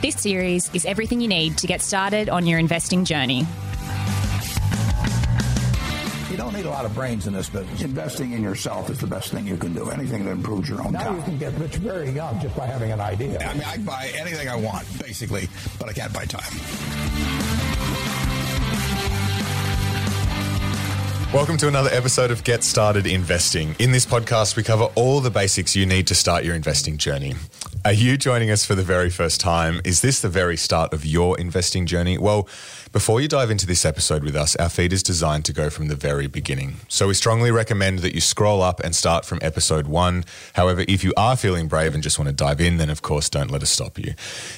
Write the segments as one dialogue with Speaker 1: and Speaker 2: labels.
Speaker 1: This series is everything you need to get started on your investing journey.
Speaker 2: You don't need a lot of brains in this business. Investing in yourself is the best thing you can do. Anything that improves your own
Speaker 3: Now you can get rich very young just by having an idea.
Speaker 2: I mean, I can buy anything I want, basically, but I can't buy time.
Speaker 4: Welcome to another episode of Get Started Investing. In this podcast, we cover all the basics you need to start your investing journey. Are you joining us for the very first time? Is this the very start of your investing journey? Well, before you dive into this episode with us, our feed is designed to go from the very beginning. So we strongly recommend that you scroll up and start from episode one. However, if you are feeling brave and just want to dive in, then of course don't let us stop you.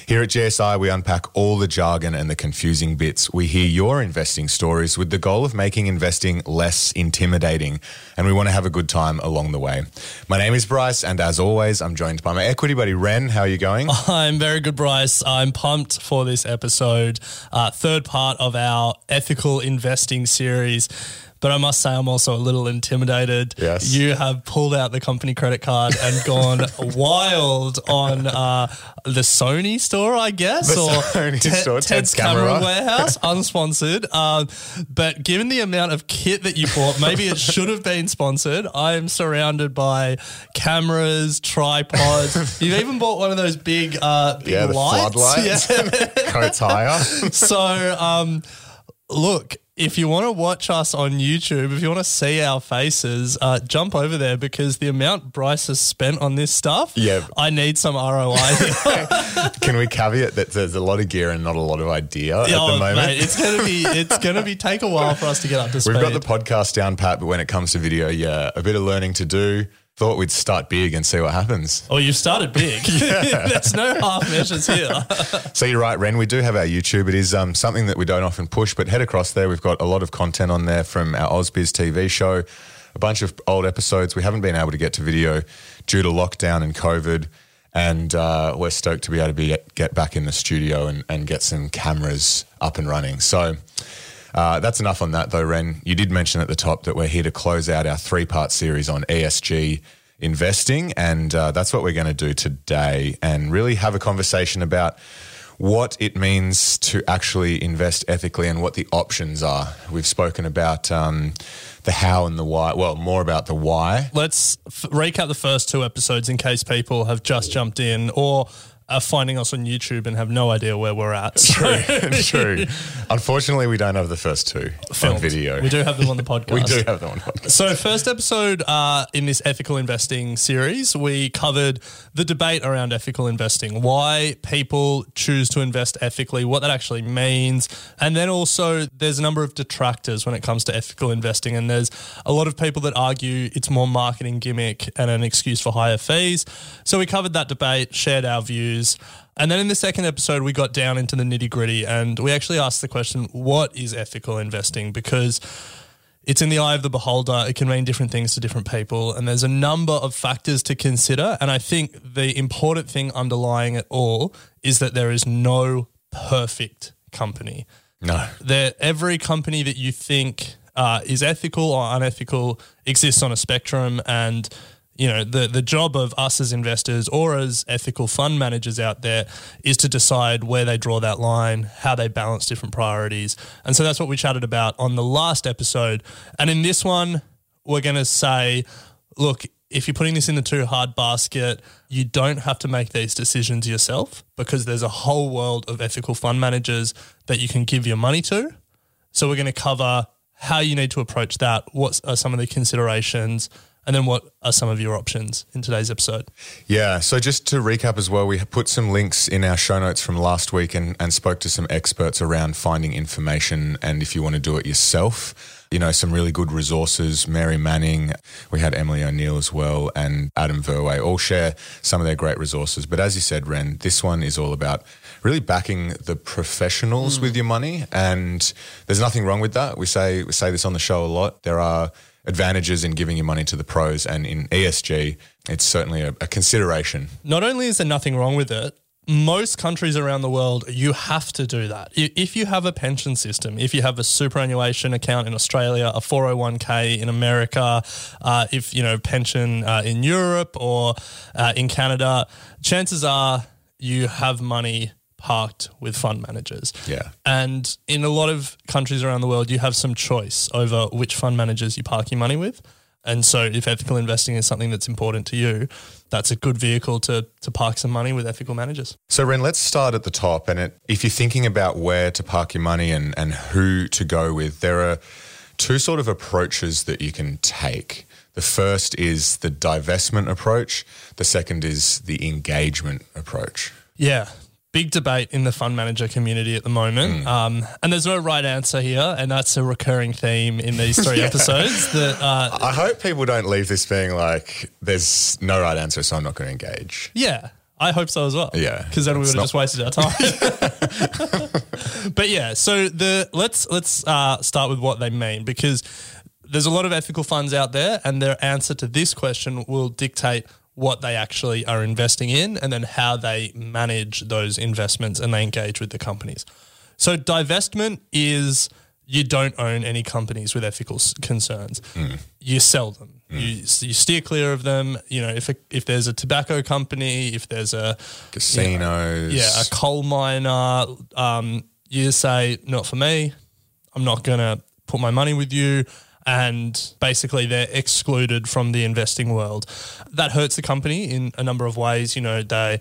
Speaker 4: Here at GSI, we unpack all the jargon and the confusing bits. We hear your investing stories with the goal of making investing less intimidating, and we want to have a good time along the way. My name is Bryce, and as always, I'm joined by my equity buddy Ren. How are you going?
Speaker 5: I'm very good, Bryce. I'm pumped for this episode, uh, third part of our ethical investing series. But I must say, I'm also a little intimidated.
Speaker 4: Yes.
Speaker 5: You have pulled out the company credit card and gone wild on uh, the Sony store, I guess,
Speaker 4: The
Speaker 5: or
Speaker 4: Sony store, Ted's
Speaker 5: Camera
Speaker 4: camera.
Speaker 5: Warehouse, unsponsored. Um, but given the amount of kit that you bought, maybe it should have been sponsored. I am surrounded by cameras, tripods. You've even bought one of those big, uh, big
Speaker 4: yeah, the
Speaker 5: lights.
Speaker 4: floodlights,
Speaker 5: Yeah.
Speaker 4: coats higher.
Speaker 5: so, um, look, if you want to watch us on YouTube, if you want to see our faces, uh, jump over there because the amount Bryce has spent on this stuff,
Speaker 4: Yeah.
Speaker 5: I need some ROI.
Speaker 4: Can we caveat that there's a lot of gear and not a lot of idea at
Speaker 5: Oh,
Speaker 4: the moment?
Speaker 5: mate, it's gonna be it's gonna be take a while for us to get up to speed.
Speaker 4: We've got the podcast down pat, but when it comes to video, yeah, a bit of learning to do. Thought we'd start big and see what happens.
Speaker 5: Oh, you've started big. There's no half measures here.
Speaker 4: So you're right, Ren. We do have our YouTube. It is um, something that we don't often push, but head across there. We've got a lot of content on there from our Ausbiz TV show, a bunch of old episodes. We haven't been able to get to video due to lockdown and COVID, and uh, we're stoked to be able to be get back in the studio and, and get some cameras up and running. So. Uh, that's enough on that, though, Ren. You did mention at the top that we're here to close out our three part series on ESG investing. And uh, that's what we're going to do today and really have a conversation about what it means to actually invest ethically and what the options are. We've spoken about um, the how and the why, well, more about the why.
Speaker 5: Let's f- recap the first two episodes in case people have just jumped in or are finding us on YouTube and have no idea where we're at.
Speaker 4: True, true. Unfortunately, we don't have the first two on video.
Speaker 5: We do have them on the podcast.
Speaker 4: We do have them on the podcast.
Speaker 5: So, first episode uh, in this ethical investing series, we covered the debate around ethical investing, why people choose to invest ethically, what that actually means. And then also, there's a number of detractors when it comes to ethical investing. And there's a lot of people that argue it's more marketing gimmick and an excuse for higher fees. So, we covered that debate, shared our views. And then in the second episode, we got down into the nitty gritty and we actually asked the question what is ethical investing? Because it's in the eye of the beholder. It can mean different things to different people. And there's a number of factors to consider. And I think the important thing underlying it all is that there is no perfect company.
Speaker 4: No.
Speaker 5: That every company that you think uh, is ethical or unethical exists on a spectrum. And you know the the job of us as investors or as ethical fund managers out there is to decide where they draw that line, how they balance different priorities, and so that's what we chatted about on the last episode. And in this one, we're going to say, look, if you're putting this in the too hard basket, you don't have to make these decisions yourself because there's a whole world of ethical fund managers that you can give your money to. So we're going to cover how you need to approach that, what are some of the considerations, And then what are some of your options in today's episode?
Speaker 4: Yeah. So just to recap as well, we put some links in our show notes from last week and, and spoke to some experts around finding information and if you want to do it yourself. You know, some really good resources. Mary Manning, we had Emily O'Neill as well, and Adam Verwey all share some of their great resources. But as you said, Ren, this one is all about really backing the professionals hmm. with your money. And there's nothing wrong with that. We say we say this on the show a lot. There are advantages in giving your money to the pros and in ESG, it's certainly a, a consideration.
Speaker 5: Not only is there nothing wrong with it, most countries around the world, you have to do that. If you have a pension system, if you have a superannuation account in Australia, a 401k in America, uh, if you know pension uh, in Europe or uh, in Canada, chances are you have money parked with fund managers.
Speaker 4: Yeah.
Speaker 5: And in a lot of countries around the world, you have some choice over which fund managers you park your money with. And so, if ethical investing is something that's important to you, that's a good vehicle to, to park some money with ethical managers.
Speaker 4: So, Ren, let's start at the top. And it, if you're thinking about where to park your money and, and who to go with, there are two sort of approaches that you can take. The first is the divestment approach, the second is the engagement approach.
Speaker 5: Yeah. Big debate in the fund manager community at the moment. Um, and there's no right answer here. And that's a recurring theme in these three episodes that uh,
Speaker 4: I hope people don't leave this being like, there's no right answer, so I'm not going to engage.
Speaker 5: Yeah, I hope so as well.
Speaker 4: Yeah.
Speaker 5: because then we would have just wasted our time. but yeah, so the let's let's uh, start with what they mean because there's a lot of ethical funds out there, and their answer to this question will dictate what they actually are investing in, and then how they manage those investments and they engage with the companies. So divestment is you don't own any companies with ethical concerns. You sell them. You, you steer clear of them. You know, if a, if there's a tobacco company, if there's a
Speaker 4: Casinos.
Speaker 5: yeah a coal miner, um, you say not for me. I'm not gonna put my money with you. And basically, they're excluded from the investing world. That hurts the company in a number of ways. You know, they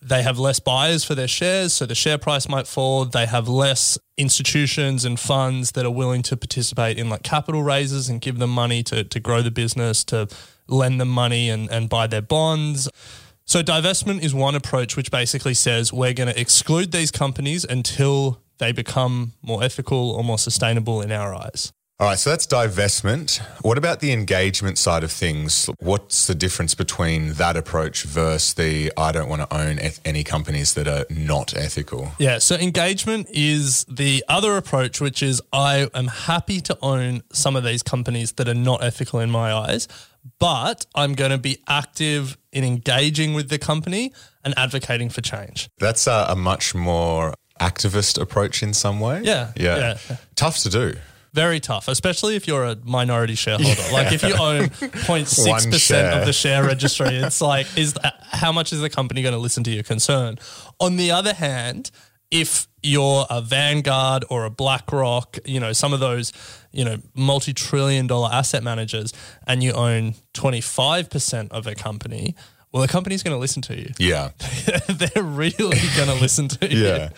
Speaker 5: they have less buyers for their shares, so the share price might fall. They have less institutions and funds that are willing to participate in like capital raises and give them money to, to grow the business, to lend them money and, and buy their bonds. So divestment is one approach which basically says we're going to exclude these companies until they become more ethical or more sustainable in our eyes.
Speaker 4: All right, so that's divestment. What about the engagement side of things? What's the difference between that approach versus the I don't want to own eth- any companies that are not ethical?
Speaker 5: Yeah, so engagement is the other approach, which is I am happy to own some of these companies that are not ethical in my eyes, but I'm going to be active in engaging with the company and advocating for change.
Speaker 4: That's a, a much more activist approach in some way.
Speaker 5: Yeah,
Speaker 4: yeah.
Speaker 5: yeah.
Speaker 4: Tough to do.
Speaker 5: Very tough, especially if you're a minority shareholder. Like if you own 0.6% of the share registry, it's like, is that, how much is the company going to listen to your concern? On the other hand, if you're a Vanguard or a BlackRock, you know, some of those, you know, multi trillion dollar asset managers, and you own 25% of a company, well, the company's going to listen to you.
Speaker 4: Yeah.
Speaker 5: They're really going to listen to you.
Speaker 4: Yeah.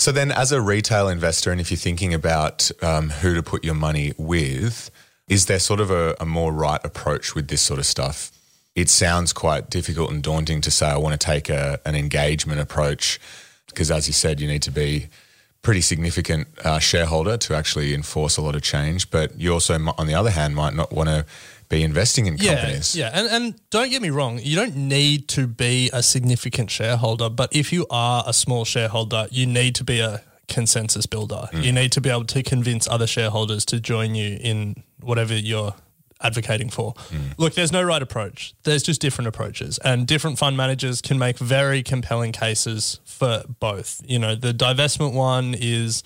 Speaker 4: So then, as a retail investor, and if you're thinking about um, who to put your money with, is there sort of a, a more right approach with this sort of stuff? It sounds quite difficult and daunting to say, I want to take a, an engagement approach, because as you said, you need to be pretty significant uh, shareholder to actually enforce a lot of change. But you also, on the other hand, might not want to be investing in companies.
Speaker 5: Yeah, yeah. And, and don't get me wrong, you don't need to be a significant shareholder, but if you are a small shareholder, you need to be a consensus builder. Hmm. You need to be able to convince other shareholders to join you in whatever you're advocating for. Hmm. Look, there's no right approach. There's just different approaches and different fund managers can make very compelling cases for both. You know, the divestment one is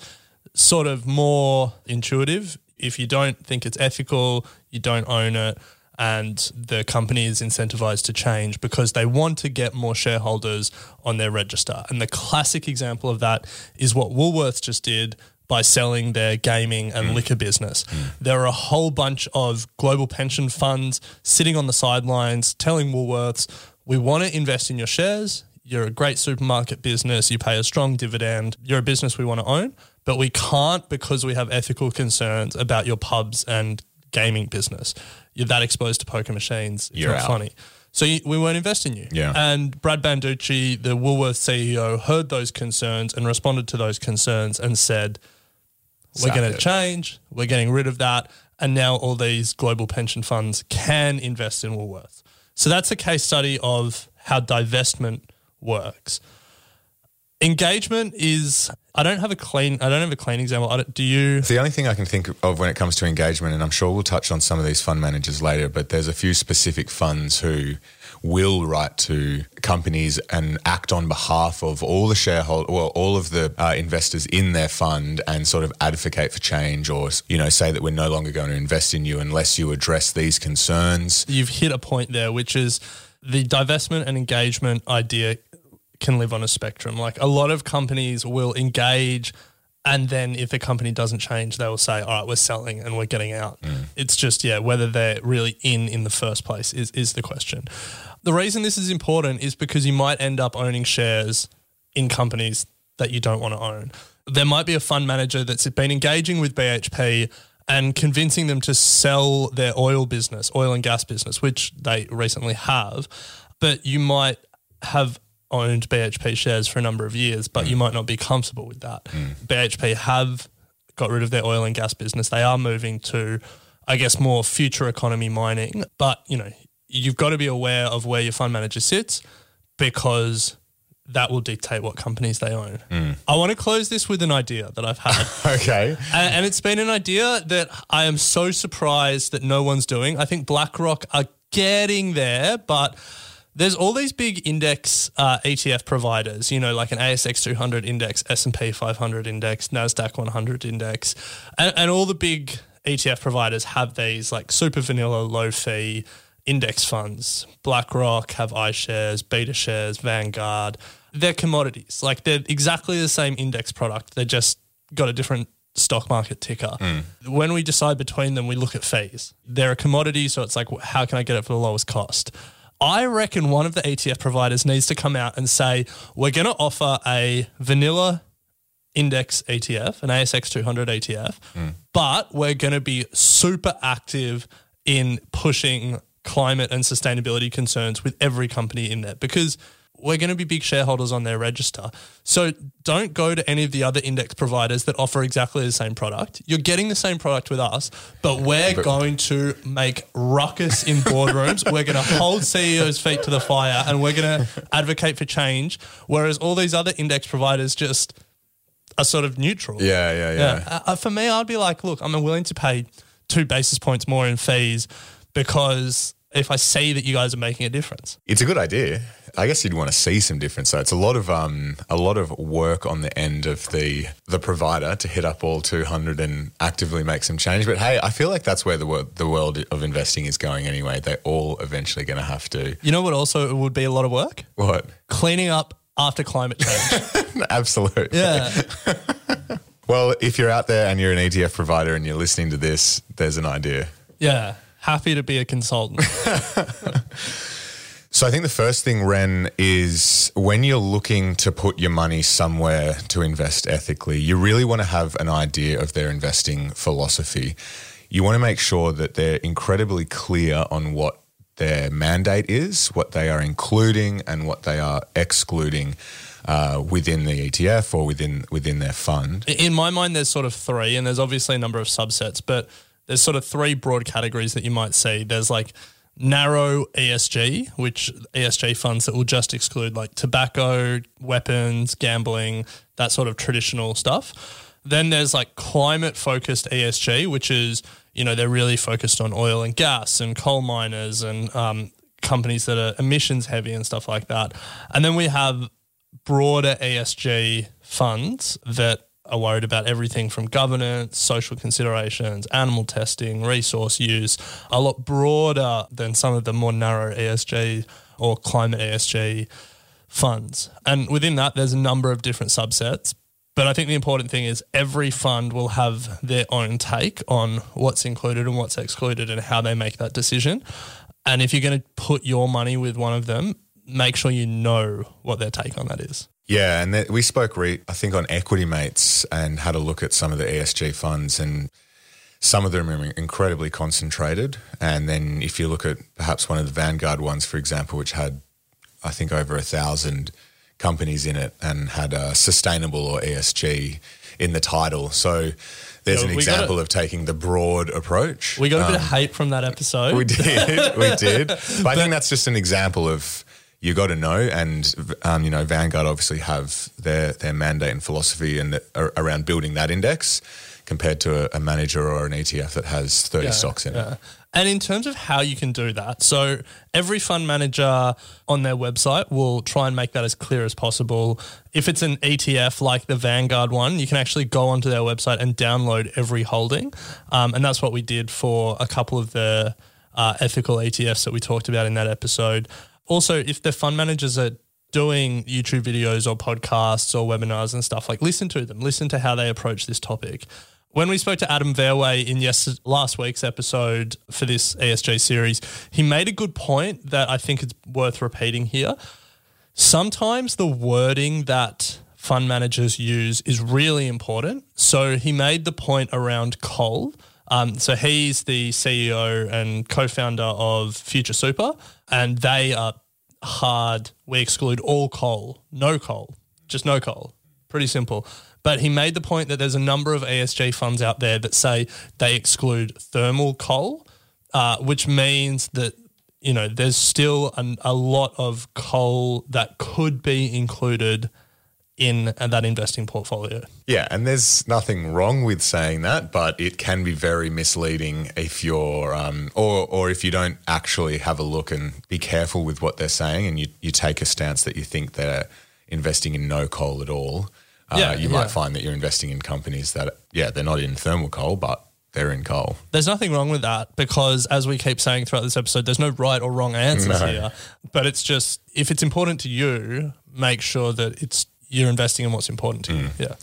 Speaker 5: sort of more intuitive. If you don't think it's ethical, you don't own it, and the company is incentivized to change because they want to get more shareholders on their register. And the classic example of that is what Woolworths just did by selling their gaming and mm. liquor business. Mm. There are a whole bunch of global pension funds sitting on the sidelines telling Woolworths, we want to invest in your shares. You're a great supermarket business. You pay a strong dividend. You're a business we want to own, but we can't because we have ethical concerns about your pubs and gaming business. you're that exposed to poker machines. It's
Speaker 4: You're
Speaker 5: not
Speaker 4: out.
Speaker 5: funny. So you, we won't invest in you.
Speaker 4: Yeah.
Speaker 5: And Brad Banducci, the Woolworth CEO, heard those concerns and responded to those concerns and said, we're going to change. We're getting rid of that. And now all these global pension funds can invest in Woolworth. So that's a case study of how divestment works. Engagement is, I don't have a clean, I don't have a clean example. Do you?
Speaker 4: The only thing I can think of when it comes to engagement, and I'm sure we'll touch on some of these fund managers later, but there's a few specific funds who will write to companies and act on behalf of all the shareholders, well, all of the uh, investors in their fund and sort of advocate for change or, you know, say that we're no longer going to invest in you unless you address these concerns.
Speaker 5: You've hit a point there, which is the divestment and engagement idea can live on a spectrum. Like a lot of companies will engage, and then if the company doesn't change, they will say, "All right, we're selling and we're getting out." Mm. It's just yeah, whether they're really in in the first place is is the question. The reason this is important is because you might end up owning shares in companies that you don't want to own. There might be a fund manager that's been engaging with BHP and convincing them to sell their oil business, oil and gas business, which they recently have. But you might have owned BHP shares for a number of years, but you mm. might not be comfortable with that. Mm. BHP have got rid of their oil and gas business. They are moving to, I guess, more future economy mining. But, you know, you've got to be aware of where your fund manager sits because that will dictate what companies they own. Mm. I want to close this with an idea that I've had.
Speaker 4: Okay.
Speaker 5: And, and it's been an idea that I am so surprised that no one's doing. I think BlackRock are getting there, but there's all these big index uh, ETF providers, you know, like an ASX 200 index, S&P 500 index, NASDAQ 100 index, and, and all the big ETF providers have these like super vanilla, low fee index funds. BlackRock have iShares, Beta Shares, Vanguard. They're commodities. Like they're exactly the same index product. They just got a different stock market ticker. When we decide between them, we look at fees. They're a commodity, so it's like, how can I get it for the lowest cost? I reckon one of the ETF providers needs to come out and say, we're going to offer a vanilla index ETF, an ASX 200 ETF, hmm. but we're going to be super active in pushing climate and sustainability concerns with every company in there. Because we're going to be big shareholders on their register. So don't go to any of the other index providers that offer exactly the same product. You're getting the same product with us, but we're going to make ruckus in boardrooms. we're going to hold CEOs' feet to the fire and we're going to advocate for change. Whereas all these other index providers just are sort of neutral.
Speaker 4: Yeah, yeah, yeah.
Speaker 5: Yeah. Uh, for me, I'd be like, look, I'm willing to pay two basis points more in fees because if I see that you guys are making a difference.
Speaker 4: It's a good idea. I guess you'd want to see some difference. So it's a lot of um, a lot of work on the end of the the provider to hit up all 200 and actively make some change. But hey, I feel like that's where the world the world of investing is going anyway. They're all eventually going to have to
Speaker 5: You know what also it would be a lot of work?
Speaker 4: what?
Speaker 5: Cleaning up after climate change.
Speaker 4: Absolutely.
Speaker 5: yeah.
Speaker 4: Well, if you're out there and you're an ETF provider and you're listening to this, there's an idea.
Speaker 5: Yeah. Happy to be a consultant.
Speaker 4: So I think the first thing, Ren, is when you're looking to put your money somewhere to invest ethically, you really want to have an idea of their investing philosophy. You want to make sure that they're incredibly clear on what their mandate is, what they are including, and what they are excluding uh, within the ETF or within within their fund.
Speaker 5: In my mind, there's sort of three, and there's obviously a number of subsets, but there's sort of three broad categories that you might see. There's like narrow ESG, which ESG funds that will just exclude like tobacco, weapons, gambling, that sort of traditional stuff. Then there's like climate focused ESG, which is, you know, they're really focused on oil and gas and coal miners and um, companies that are emissions heavy and stuff like that. And then we have broader ESG funds that are worried about everything from governance, social considerations, animal testing, resource use, a lot broader than some of the more narrow ESG or climate ESG funds. And within that, there's a number of different subsets. But I think the important thing is every fund will have their own take on what's included and what's excluded and how they make that decision. And if you're going to put your money with one of them, make sure you know what their take on that is.
Speaker 4: Yeah, and th- we spoke, re- I think, on Equity Mates and had a look at some of the ESG funds and some of them are incredibly concentrated. And then if you look at perhaps one of the Vanguard ones, for example, which had, I think, over a thousand companies in it and had a sustainable or ESG in the title. So there's
Speaker 5: Yeah,
Speaker 4: an example
Speaker 5: gotta-
Speaker 4: of taking the broad approach.
Speaker 5: We got a bit
Speaker 4: Um,
Speaker 5: of hate from that episode.
Speaker 4: we did, we did. But I think that's just an example of you got to know, and um, you know, Vanguard obviously have their their mandate and philosophy and ar- around building that index compared to a, a manager or an ETF that has thirty
Speaker 5: Yeah,
Speaker 4: stocks in it.
Speaker 5: And in terms of how you can do that, so every fund manager on their website will try and make that as clear as possible. If it's an ETF like the Vanguard one, you can actually go onto their website and download every holding. Um, and that's what we did for a couple of the uh, ethical ETFs that we talked about in that episode. Also, if the fund managers are doing YouTube videos or podcasts or webinars and stuff, like listen to them, listen to how they approach this topic. When we spoke to Adam Verwey in yes, last week's episode for this ESG series, he made a good point that I think it's worth repeating here. Sometimes the wording that fund managers use is really important. So he made the point around coal. Um, so he's the CEO and co-founder of Future Super, and they are hard. We exclude all coal, no coal, just no coal. Pretty simple. But he made the point that there's a number of ESG funds out there that say they exclude thermal coal, uh, which means that you know there's still an, a lot of coal that could be included in that investing portfolio.
Speaker 4: Yeah, and there's nothing wrong with saying that, but it can be very misleading if you're, um, or or if you don't actually have a look and be careful with what they're saying, and you you take a stance that you think they're investing in no coal at all. Uh,
Speaker 5: Yeah,
Speaker 4: you
Speaker 5: yeah.
Speaker 4: might find that you're investing in companies that, yeah, they're not in thermal coal, but they're in coal.
Speaker 5: There's nothing wrong with that because, as we keep saying throughout this episode, there's no right or wrong answers
Speaker 4: No.
Speaker 5: here. But it's just if it's important to you, make sure that it's you're investing in what's important to you. Yeah.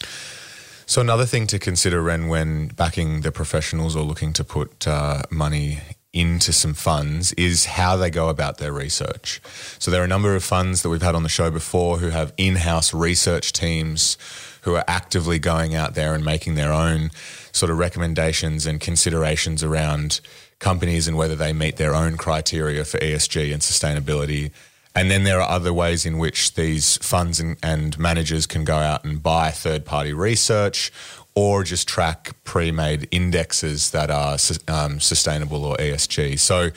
Speaker 4: So another thing to consider, Ren, when backing the professionals or looking to put uh, money into some funds is how they go about their research. So there are a number of funds that we've had on the show before who have in-house research teams who are actively going out there and making their own sort of recommendations and considerations around companies and whether they meet their own criteria for ESG and sustainability. And then there are other ways in which these funds and, and managers can go out and buy third party research or just track pre made indexes that are um, sustainable or ESG. So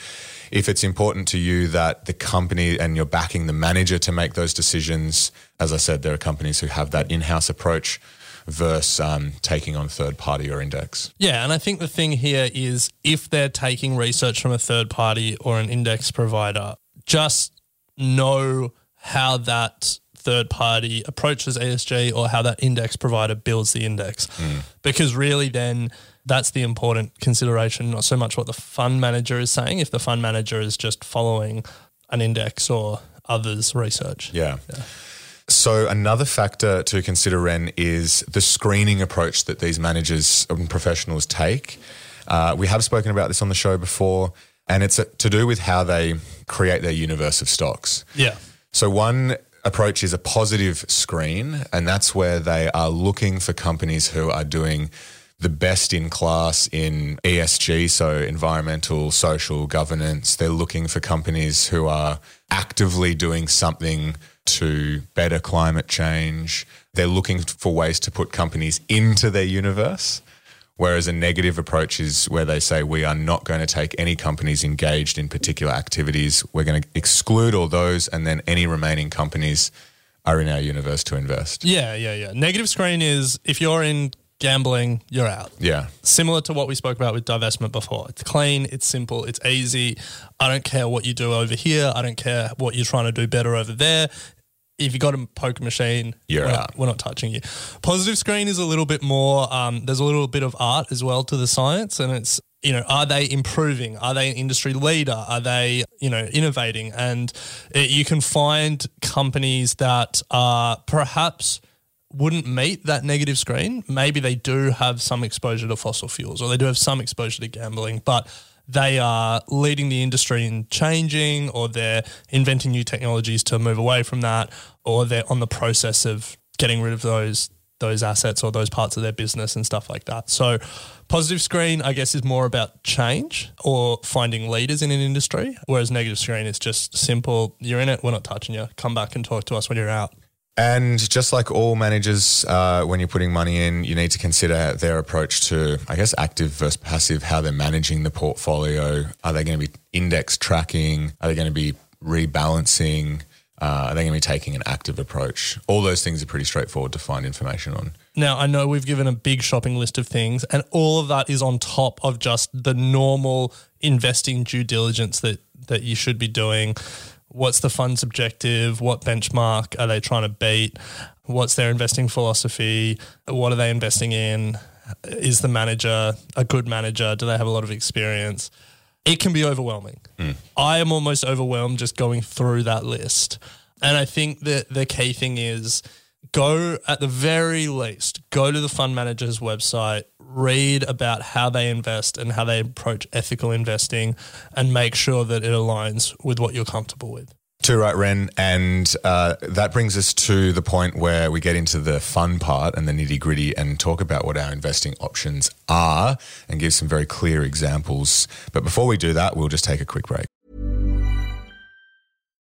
Speaker 4: if it's important to you that the company and you're backing the manager to make those decisions, as I said, there are companies who have that in house approach versus um, taking on third party or index.
Speaker 5: Yeah, and I think the thing here is if they're taking research from a third party or an index provider, just know how that third party approaches ESG or how that index provider builds the index. Because really, then that's the important consideration, not so much what the fund manager is saying, if the fund manager is just following an index or others' research.
Speaker 4: Yeah. So another factor to consider, Ren, is the screening approach that these managers and professionals take. Uh, we have spoken about this on the show before, and it's to do with how they create their universe of stocks.
Speaker 5: Yeah.
Speaker 4: So one approach is a positive screen, and that's where they are looking for companies who are doing the best in class in ESG, so environmental, social, governance. They're looking for companies who are actively doing something to better climate change. They're looking for ways to put companies into their universe. Whereas a negative approach is where they say we are not going to take any companies engaged in particular activities. We're going to exclude all those, and then any remaining companies are in our universe to invest.
Speaker 5: Yeah, yeah, yeah. Negative screen is if you're in gambling, you're out.
Speaker 4: Yeah.
Speaker 5: Similar to what we spoke about with divestment before. It's clean, it's simple, it's easy. I don't care what you do over here. I don't care what you're trying to do better over there. If you got a poker machine,
Speaker 4: You're
Speaker 5: we're,
Speaker 4: out.
Speaker 5: Not, we're not touching you. Positive screen is a little bit more. Um, there's a little bit of art as well to the science, and it's you know, are they improving? Are they an industry leader? Are they you know innovating? And it, you can find companies that are perhaps wouldn't meet that negative screen. Maybe they do have some exposure to fossil fuels or they do have some exposure to gambling, but they are leading the industry in changing or they're inventing new technologies to move away from that or they're on the process of getting rid of those those assets or those parts of their business and stuff like that. So, positive screen, I guess, is more about change or finding leaders in an industry, whereas negative screen is just simple. You're in it, we're not touching you. Come back and talk to us when you're out.
Speaker 4: And just like all managers, uh, when you're putting money in, you need to consider their approach to, I guess, active versus passive, how they're managing the portfolio. Are they going to be index tracking? Are they going to be rebalancing? Uh, are they going to be taking an active approach? All those things are pretty straightforward to find information on.
Speaker 5: Now, I know we've given a big shopping list of things, and all of that is on top of just the normal investing due diligence that, that you should be doing. What's the fund's objective? What benchmark are they trying to beat? What's their investing philosophy? What are they investing in? Is the manager a good manager? Do they have a lot of experience? It can be overwhelming. Hmm. I am almost overwhelmed just going through that list. And I think that the key thing is go at the very least, go to the fund manager's website, read about how they invest and how they approach ethical investing, and make sure that it aligns with what you're comfortable with.
Speaker 4: Too right, Ren. And uh, that brings us to the point where we get into the fun part and the nitty gritty and talk about what our investing options are and give some very clear examples. But before we do that, we'll just take a quick break.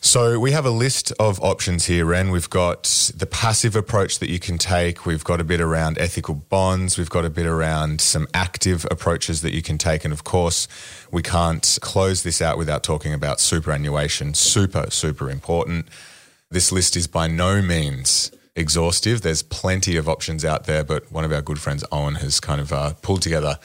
Speaker 4: So we have a list of options here, Ren. We've got the passive approach that you can take. We've got a bit around ethical bonds. We've got a bit around some active approaches that you can take. And of course, we can't close this out without talking about superannuation. Super, super important. This list is by no means exhaustive. There's plenty of options out there, but one of our good friends, Owen, has kind of uh, pulled together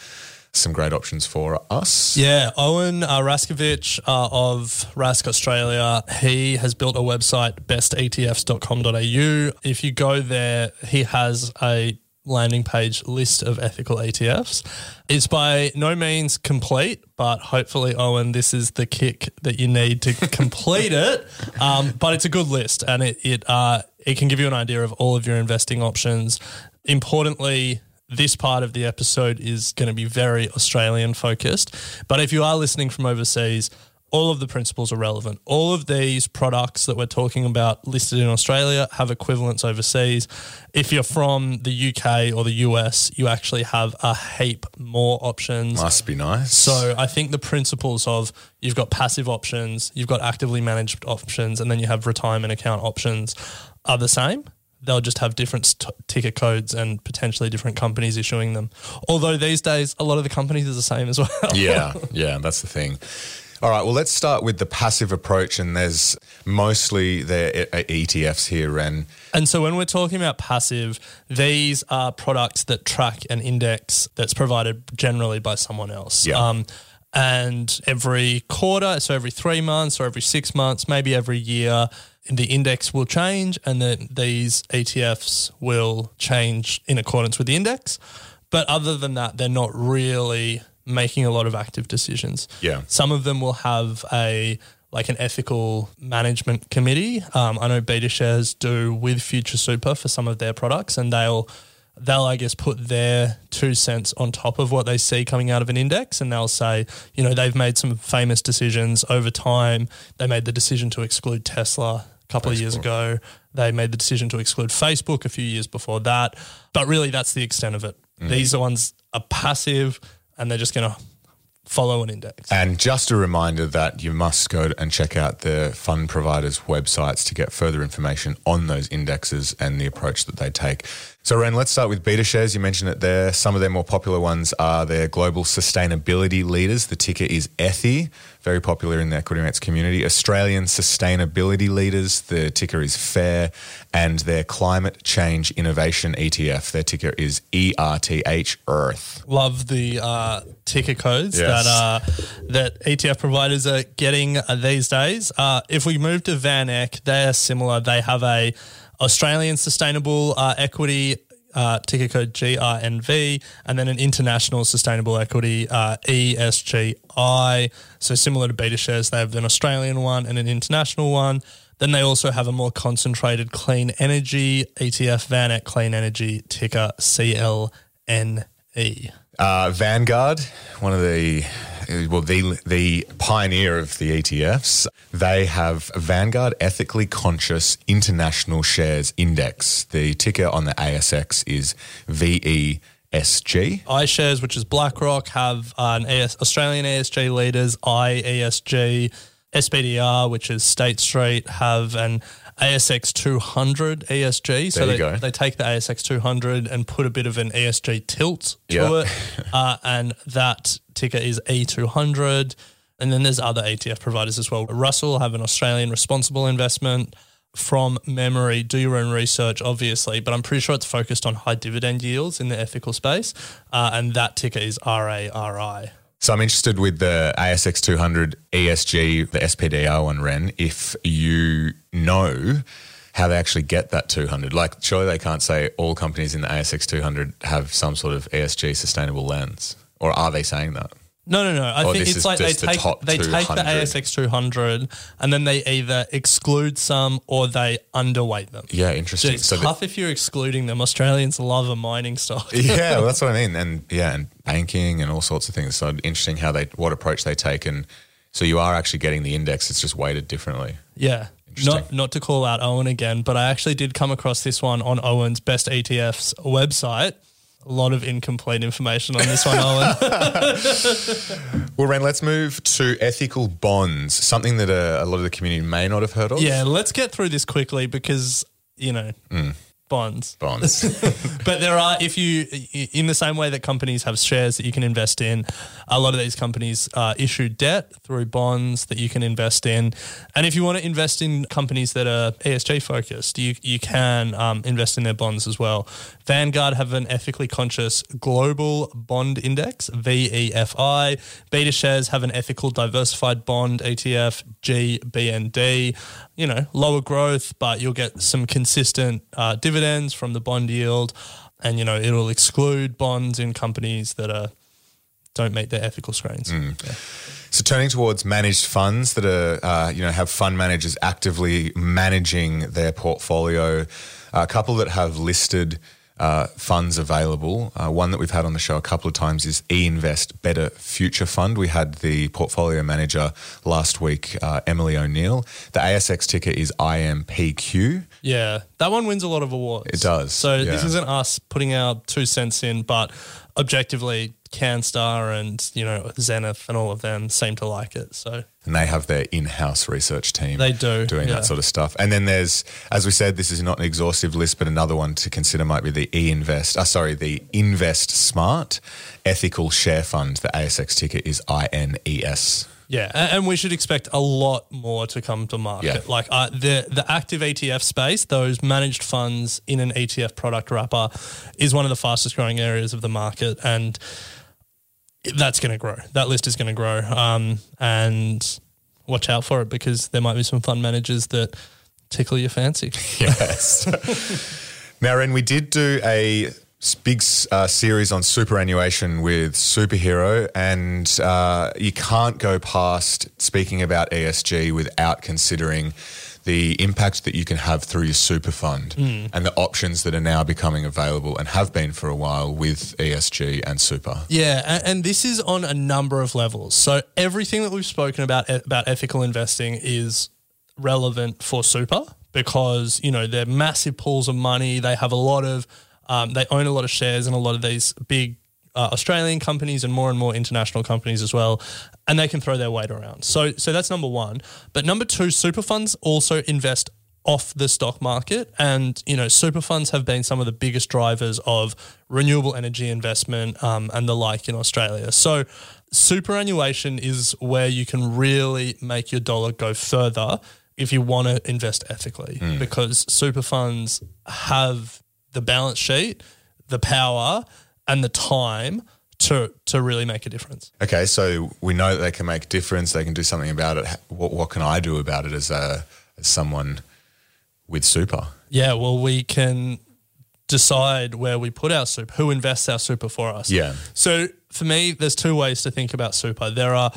Speaker 4: some great options for us.
Speaker 5: Yeah, Owen uh, Raskiewicz uh, of Rask Australia, he has built a website, bestetfs.com.au. If you go there, he has a landing page list of ethical ETFs. It's by no means complete, but hopefully, Owen, this is the kick that you need to complete it. Um, but it's a good list, and it it uh, it can give you an idea of all of your investing options. Importantly, this part of the episode is going to be very Australian focused. But if you are listening from overseas, all of the principles are relevant. All of these products that we're talking about listed in Australia have equivalents overseas. If you're from the UK or the US, you actually have a heap more options.
Speaker 4: Must be nice.
Speaker 5: So I think the principles of you've got passive options, you've got actively managed options, and then you have retirement account options are the same. They'll just have different st- ticker codes and potentially different companies issuing them. Although these days, a lot of the companies are the same as well.
Speaker 4: yeah, yeah, that's the thing. All right, well, let's start with the passive approach, and there's mostly the ETFs here, and
Speaker 5: And so when we're talking about passive, these are products that track an index that's provided generally by someone else.
Speaker 4: Yeah.
Speaker 5: Um, and every quarter, so every three months or every six months, maybe every year, the index will change and then these ETFs will change in accordance with the index. But other than that, they're not really making a lot of active decisions.
Speaker 4: Yeah.
Speaker 5: Some of them will have a like an ethical management committee. Um, I know Beta Shares do with Future Super for some of their products, and they'll they'll I guess put their two cents on top of what they see coming out of an index, and they'll say, you know, they've made some famous decisions over time. They made the decision to exclude Tesla a couple of years ago. They made the decision to exclude Facebook a few years before that. But really, that's the extent of it. Mm. These are ones are passive, and they're just going to follow an index.
Speaker 4: And just a reminder that you must go and check out the fund providers' websites to get further information on those indexes and the approach that they take. So, Ren, let's start with beta shares. You mentioned it there. Some of their more popular ones are their global sustainability leaders. The ticker is ETHI, very popular in the equity mates community. Australian sustainability leaders, the ticker is FAIR. And their climate change innovation ETF, their ticker is ERTH, Earth.
Speaker 5: Love the uh, ticker codes
Speaker 4: Yes.
Speaker 5: that uh, that ETF providers are getting uh, these days. Uh, if we move to Van Eck, they're similar. They have a Australian sustainable uh, equity uh, ticker code GRNV, and then an international sustainable equity uh, ESGI. So similar to Beta Shares, they have an Australian one and an international one. Then they also have a more concentrated clean energy ETF, Van Eck Clean Energy ticker CLNE.
Speaker 4: Uh, Vanguard, one of the Uh, well, the the pioneer of the ETFs, they have Vanguard Ethically Conscious International Shares Index. The ticker on the ASX is VESG.
Speaker 5: iShares, which is BlackRock, have uh, an AS, Australian ASG leaders, IESG, SPDR, which is State Street, have an ASX 200 ESG. So
Speaker 4: There you
Speaker 5: they,
Speaker 4: go.
Speaker 5: they take the ASX 200 and put a bit of an ESG tilt to it. Uh, and that ticker is E200. And then there's other ETF providers as well. Russell have an Australian responsible investment. From memory, do your own research, obviously, but I'm pretty sure it's focused on high dividend yields in the ethical space. Uh, and that ticker is RARI.
Speaker 4: So I'm interested with the ASX 200 ESG, the SPDR one, Ren, if you know how they actually get that 200. Like, surely they can't say all companies in the ASX 200 have some sort of ESG sustainable lens. Or are they saying that?
Speaker 5: No, no, no. I
Speaker 4: Or
Speaker 5: think it's like they
Speaker 4: just the
Speaker 5: take they take the ASX 200 and then they either exclude some or they underweight them.
Speaker 4: Yeah, interesting.
Speaker 5: it's
Speaker 4: So the-
Speaker 5: tough if you're excluding them. Australians love a mining stock.
Speaker 4: yeah, well, that's what I mean. And yeah, and banking and all sorts of things. So interesting how they what approach they take, and so you are actually getting the index. It's just weighted differently.
Speaker 5: Yeah.
Speaker 4: Interesting.
Speaker 5: Not not to call out Owen again, but I actually did come across this one on Owen's Best ETFs website. A lot of incomplete information on this one, Owen.
Speaker 4: Well, Ren, let's move to ethical bonds. Something that uh, a lot of the community may not have heard of.
Speaker 5: yeah, let's get through this quickly because, you know, bonds.
Speaker 4: bonds.
Speaker 5: But there are, if you, in the same way that companies have shares that you can invest in, a lot of these companies uh, issue debt through bonds that you can invest in. And if you want to invest in companies that are ESG focused, you, you can um, invest in their bonds as well. Vanguard have an ethically conscious global bond index, VEFI. Beta shares have an ethical diversified bond ETF, GBND. You know, lower growth, but you'll get some consistent uh, dividends from the bond yield. And, you know, it'll exclude bonds in companies that are don't meet their ethical screens.
Speaker 4: So turning towards managed funds that are, uh, you know, have fund managers actively managing their portfolio. A couple that have listed uh, funds available. Uh, one that we've had on the show a couple of times is eInvest Better Future Fund. We had the portfolio manager last week, uh, Emily O'Neill. The ASX ticker is IMPQ.
Speaker 5: Yeah, that one wins a lot of awards.
Speaker 4: It does,
Speaker 5: So this isn't us putting our two cents in, but objectively, CanStar and you know Zenith and all of them seem to like it. So
Speaker 4: and they have their in-house research team.
Speaker 5: They do,
Speaker 4: doing
Speaker 5: yeah.
Speaker 4: that sort of stuff. And then there's, as we said, this is not an exhaustive list, but another one to consider might be the e-invest. Uh, sorry, the Invest Smart Ethical Share Fund. The ASX ticker is INES.
Speaker 5: Yeah, and we should expect a lot more to come to market.
Speaker 4: Yeah.
Speaker 5: Like uh, the the active ETF space, those managed funds in an ETF product wrapper, is one of the fastest growing areas of the market, and that's going to grow. That list is going to grow, um, and watch out for it because there might be some fund managers that tickle your fancy.
Speaker 4: Yes. now, Ren, we did do a big uh, series on superannuation with Superhero, and uh, you can't go past speaking about ESG without considering the impact that you can have through your super fund and the options that are now becoming available and have been for a while with ESG and super.
Speaker 5: Yeah, and, and this is on a number of levels. So everything that we've spoken about about ethical investing is relevant for super because you know they're massive pools of money. They have a lot of, um, they own a lot of shares in a lot of these big uh, Australian companies and more and more international companies as well, and they can throw their weight around. So, so that's number one. But number two, super funds also invest off the stock market. And, you know, super funds have been some of the biggest drivers of renewable energy investment um, and the like in Australia. So, superannuation is where you can really make your dollar go further if you want to invest ethically because super funds have the balance sheet, the power, and the time to to really make a difference.
Speaker 4: Okay, so we know that they can make a difference. They can do something about it. What, what can I do about it as a as someone with super?
Speaker 5: Yeah, well, we can decide where we put our super, who invests our super for us.
Speaker 4: Yeah.
Speaker 5: So for me, there's two ways to think about super. There are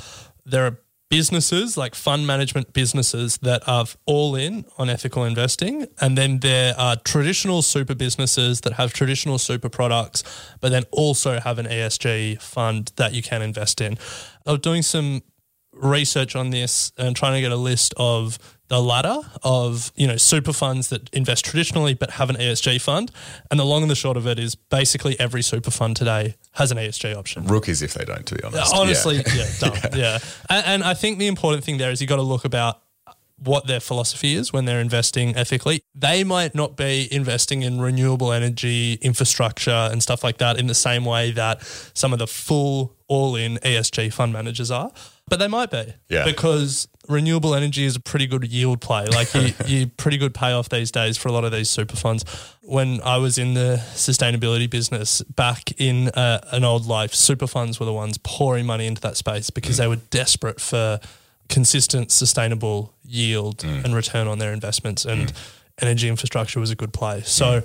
Speaker 5: there are businesses like fund management businesses that are all in on ethical investing, and then there are traditional super businesses that have traditional super products, but then also have an ESG fund that you can invest in. I was doing some research on this and trying to get a list of the ladder of you know super funds that invest traditionally but have an ESG fund, and the long and the short of it is basically every super fund today has an ESG option.
Speaker 4: Rookies if they don't, to be honest.
Speaker 5: Honestly,
Speaker 4: Yeah.
Speaker 5: yeah, dumb, yeah. And, and I think the important thing there is you got to look about what their philosophy is when they're investing ethically. They might not be investing in renewable energy infrastructure and stuff like that in the same way that some of the full all-in ESG fund managers are, but they might be.
Speaker 4: Yeah.
Speaker 5: Because renewable energy is a pretty good yield play. Like you, you pretty good payoff these days for a lot of these super funds. When I was in the sustainability business back in uh, an old life, super funds were the ones pouring money into that space because they were desperate for consistent, sustainable yield mm. and return on their investments. And mm. energy infrastructure was a good play. Mm. So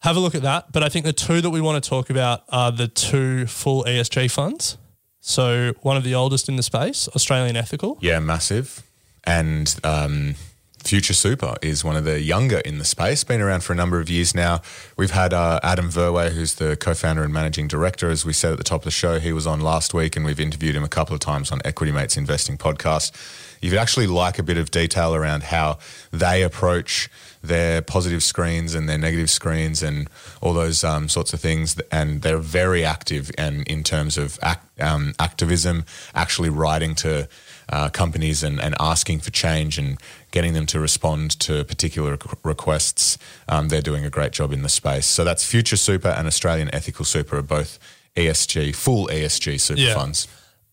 Speaker 5: have a look at that. But I think the two that we want to talk about are the two full ESG funds. So one of the oldest in the space, Australian Ethical.
Speaker 4: Yeah, massive. And um, Future Super is one of the younger in the space, been around for a number of years now. We've had uh, Adam Verwey, who's the co founder and managing director. As we said at the top of the show, he was on last week and we've interviewed him a couple of times on Equity Mates Investing podcast. You'd actually like a bit of detail around how they approach their positive screens and their negative screens and all those um, sorts of things. And they're very active and in terms of act, um, activism, actually writing to uh, companies and, and asking for change and getting them to respond to particular requests. Um, they're doing a great job in the space. So that's Future Super and Australian Ethical Super are both ESG, full ESG super
Speaker 5: Yeah.
Speaker 4: funds.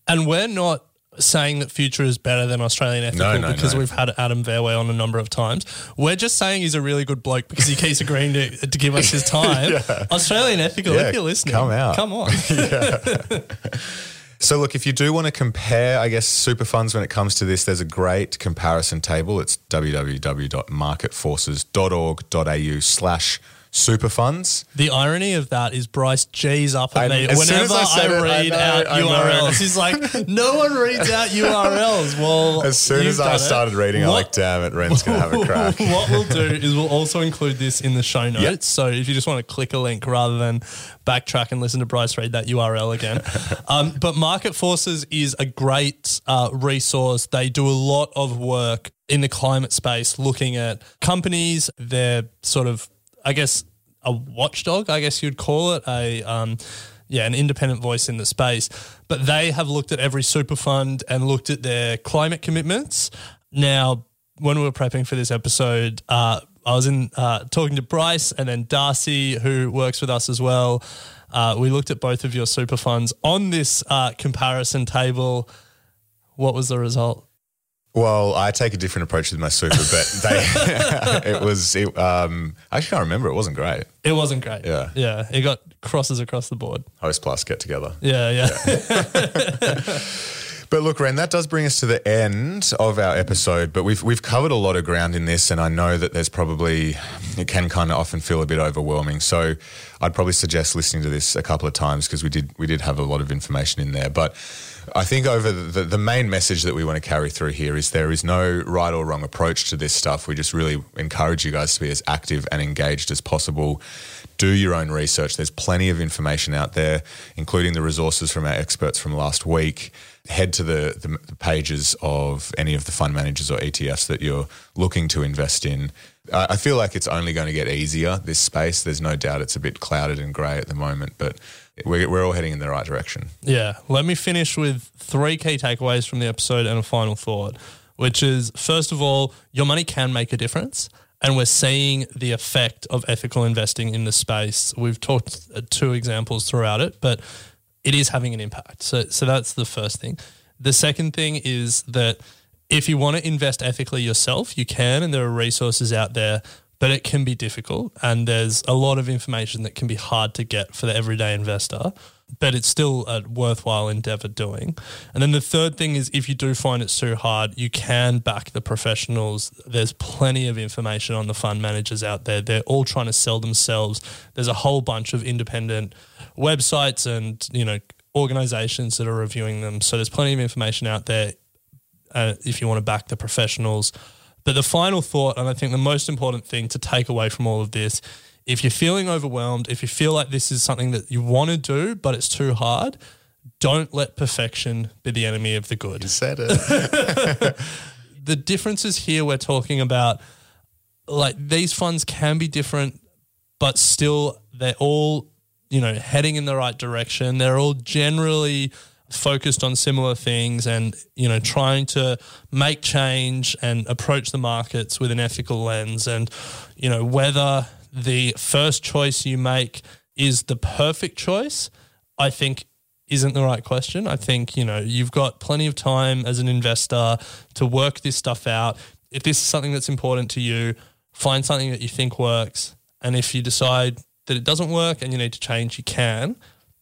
Speaker 5: And we're not saying that Future is better than Australian Ethical
Speaker 4: No, no,
Speaker 5: because
Speaker 4: no.
Speaker 5: we've had Adam Verwey on a number of times. We're just saying he's a really good bloke because he keeps agreeing to, to give us his time. Australian Ethical,
Speaker 4: Yeah,
Speaker 5: if you're listening,
Speaker 4: come out.
Speaker 5: Come on.
Speaker 4: So, look, if you do want to compare, I guess, super funds when it comes to this, there's a great comparison table. It's www.marketforces.org.au slash super funds.
Speaker 5: The irony of that is Bryce G's up at
Speaker 4: I-
Speaker 5: me
Speaker 4: as soon
Speaker 5: whenever
Speaker 4: as I
Speaker 5: I,
Speaker 4: it, I
Speaker 5: read
Speaker 4: know,
Speaker 5: out
Speaker 4: I.
Speaker 5: URLs. He's like, no one reads out URLs. Well,
Speaker 4: As soon as I
Speaker 5: done it.
Speaker 4: started reading, I'm like, damn it, Ren's going to have a crack.
Speaker 5: what we'll do is we'll also include this in the show notes.
Speaker 4: Yep.
Speaker 5: So if you just want to click a link rather than backtrack and listen to Bryce read that URL again. um, but Market Forces is a great uh, resource. They do a lot of work in the climate space looking at companies, their sort of, I guess, a watchdog, I guess you'd call it, a um, yeah, an independent voice in the space. But they have looked at every super fund and looked at their climate commitments. Now, when we were prepping for this episode, uh, I was in uh, talking to Bryce and then Darcy, who works with us as well. Uh, we looked at both of your super funds on this uh, comparison table. What was the result?
Speaker 4: Well, I take a different approach with my super, but they, it was, it, um, I actually can't remember. It wasn't great.
Speaker 5: It wasn't great.
Speaker 4: Yeah.
Speaker 5: yeah, it got crosses across the board.
Speaker 4: Host Plus get together.
Speaker 5: Yeah, yeah.
Speaker 4: But look, Ren, that does bring us to the end of our episode. But we've we've covered a lot of ground in this, and I know that there's probably it can kind of often feel a bit overwhelming. So I'd probably suggest listening to this a couple of times because we did we did have a lot of information in there. But I think over the, the main message that we want to carry through here is there is no right or wrong approach to this stuff. We just really encourage you guys to be as active and engaged as possible. Do your own research. There's plenty of information out there, including the resources from our experts from last week. Head to the, the, the pages of any of the fund managers or ETFs that you're looking to invest in. I I feel like it's only going to get easier, this space. There's no doubt it's a bit clouded and grey at the moment, but we're, we're all heading in the right direction.
Speaker 5: Yeah. Let me finish with three key takeaways from the episode and a final thought, which is first of all, your money can make a difference. and we're seeing the effect of ethical investing in the space. We've talked uh, two examples throughout it, but it is having an impact. So, so that's the first thing. The second thing is that if you want to invest ethically yourself, you can, and there are resources out there, but it can be difficult. And there's a lot of information that can be hard to get for the everyday investor, but it's still a worthwhile endeavor doing. And then the third thing is if you do find it too hard, you can back the professionals. There's plenty of information on the fund managers out there. They're all trying to sell themselves. There's a whole bunch of independent websites and, you know, organizations that are reviewing them. So there's plenty of information out there uh, if you want to back the professionals. But the final thought, and I think the most important thing to take away from all of this, if you're feeling overwhelmed, if you feel like this is something that you want to do, but it's too hard, don't let perfection be the enemy of the good.
Speaker 4: You said it.
Speaker 5: the differences here we're talking about, like these funds can be different, but still they're all, you know, heading in the right direction. They're all generally focused on similar things and you know trying to make change and approach the markets with an ethical lens. And you know whether the first choice you make is the perfect choice i think isn't the right question. I think you know you've got plenty of time as an investor to work this stuff out. If this is something that's important to you find something that you think works. And if you decide that it doesn't work and you need to change you can.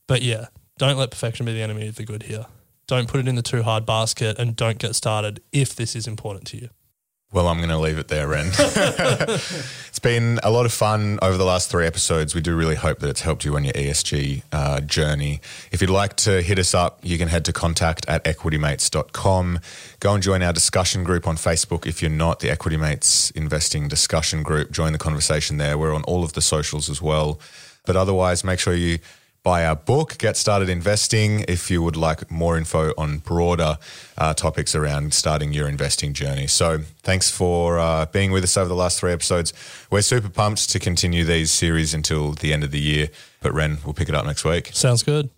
Speaker 5: But yeah don't let perfection be the enemy of the good here. Don't put it in the too hard basket and don't get started if this is important to you.
Speaker 4: Well, I'm going to leave it there, Ren. it's been a lot of fun over the last three episodes. We do really hope that it's helped you on your ESG uh, journey. If you'd like to hit us up, you can head to contact at equitymates.com. Go and join our discussion group on Facebook if you're not, the Equity Mates Investing Discussion Group. Join the conversation there. We're on all of the socials as well. But otherwise, make sure you buy our book, Get Started Investing, if you would like more info on broader uh, topics around starting your investing journey. So, thanks for uh, being with us over the last three episodes. We're super pumped to continue these series until the end of the year. But, Ren, we'll pick it up next week.
Speaker 5: Sounds good.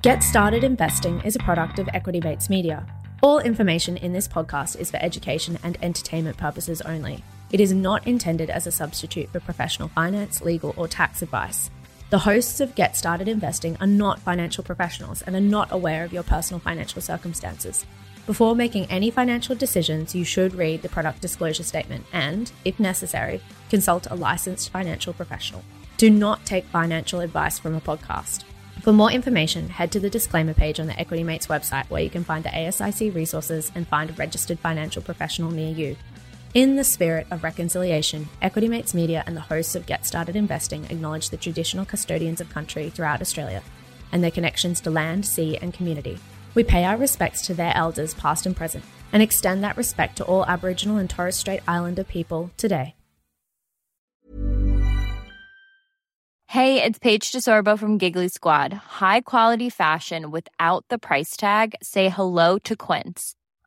Speaker 6: Get Started Investing is a product of Equity Mates Media. All information in this podcast is for education and entertainment purposes only. It is not intended as a substitute for professional finance, legal, or tax advice. The hosts of Get Started Investing are not financial professionals and are not aware of your personal financial circumstances. Before making any financial decisions, you should read the product disclosure statement and, if necessary, consult a licensed financial professional. Do not take financial advice from a podcast. For more information, head to the disclaimer page on the Equity Mates website where you can find the ASIC resources and find a registered financial professional near you. In the spirit of reconciliation, Equity Mates Media and the hosts of Get Started Investing acknowledge the traditional custodians of country throughout Australia and their connections to land, sea, and community. We pay our respects to their elders, past and present, and extend that respect to all Aboriginal and Torres Strait Islander people today.
Speaker 7: Hey, it's Paige DeSorbo from Giggly Squad. High quality fashion without the price tag? Say hello to Quince.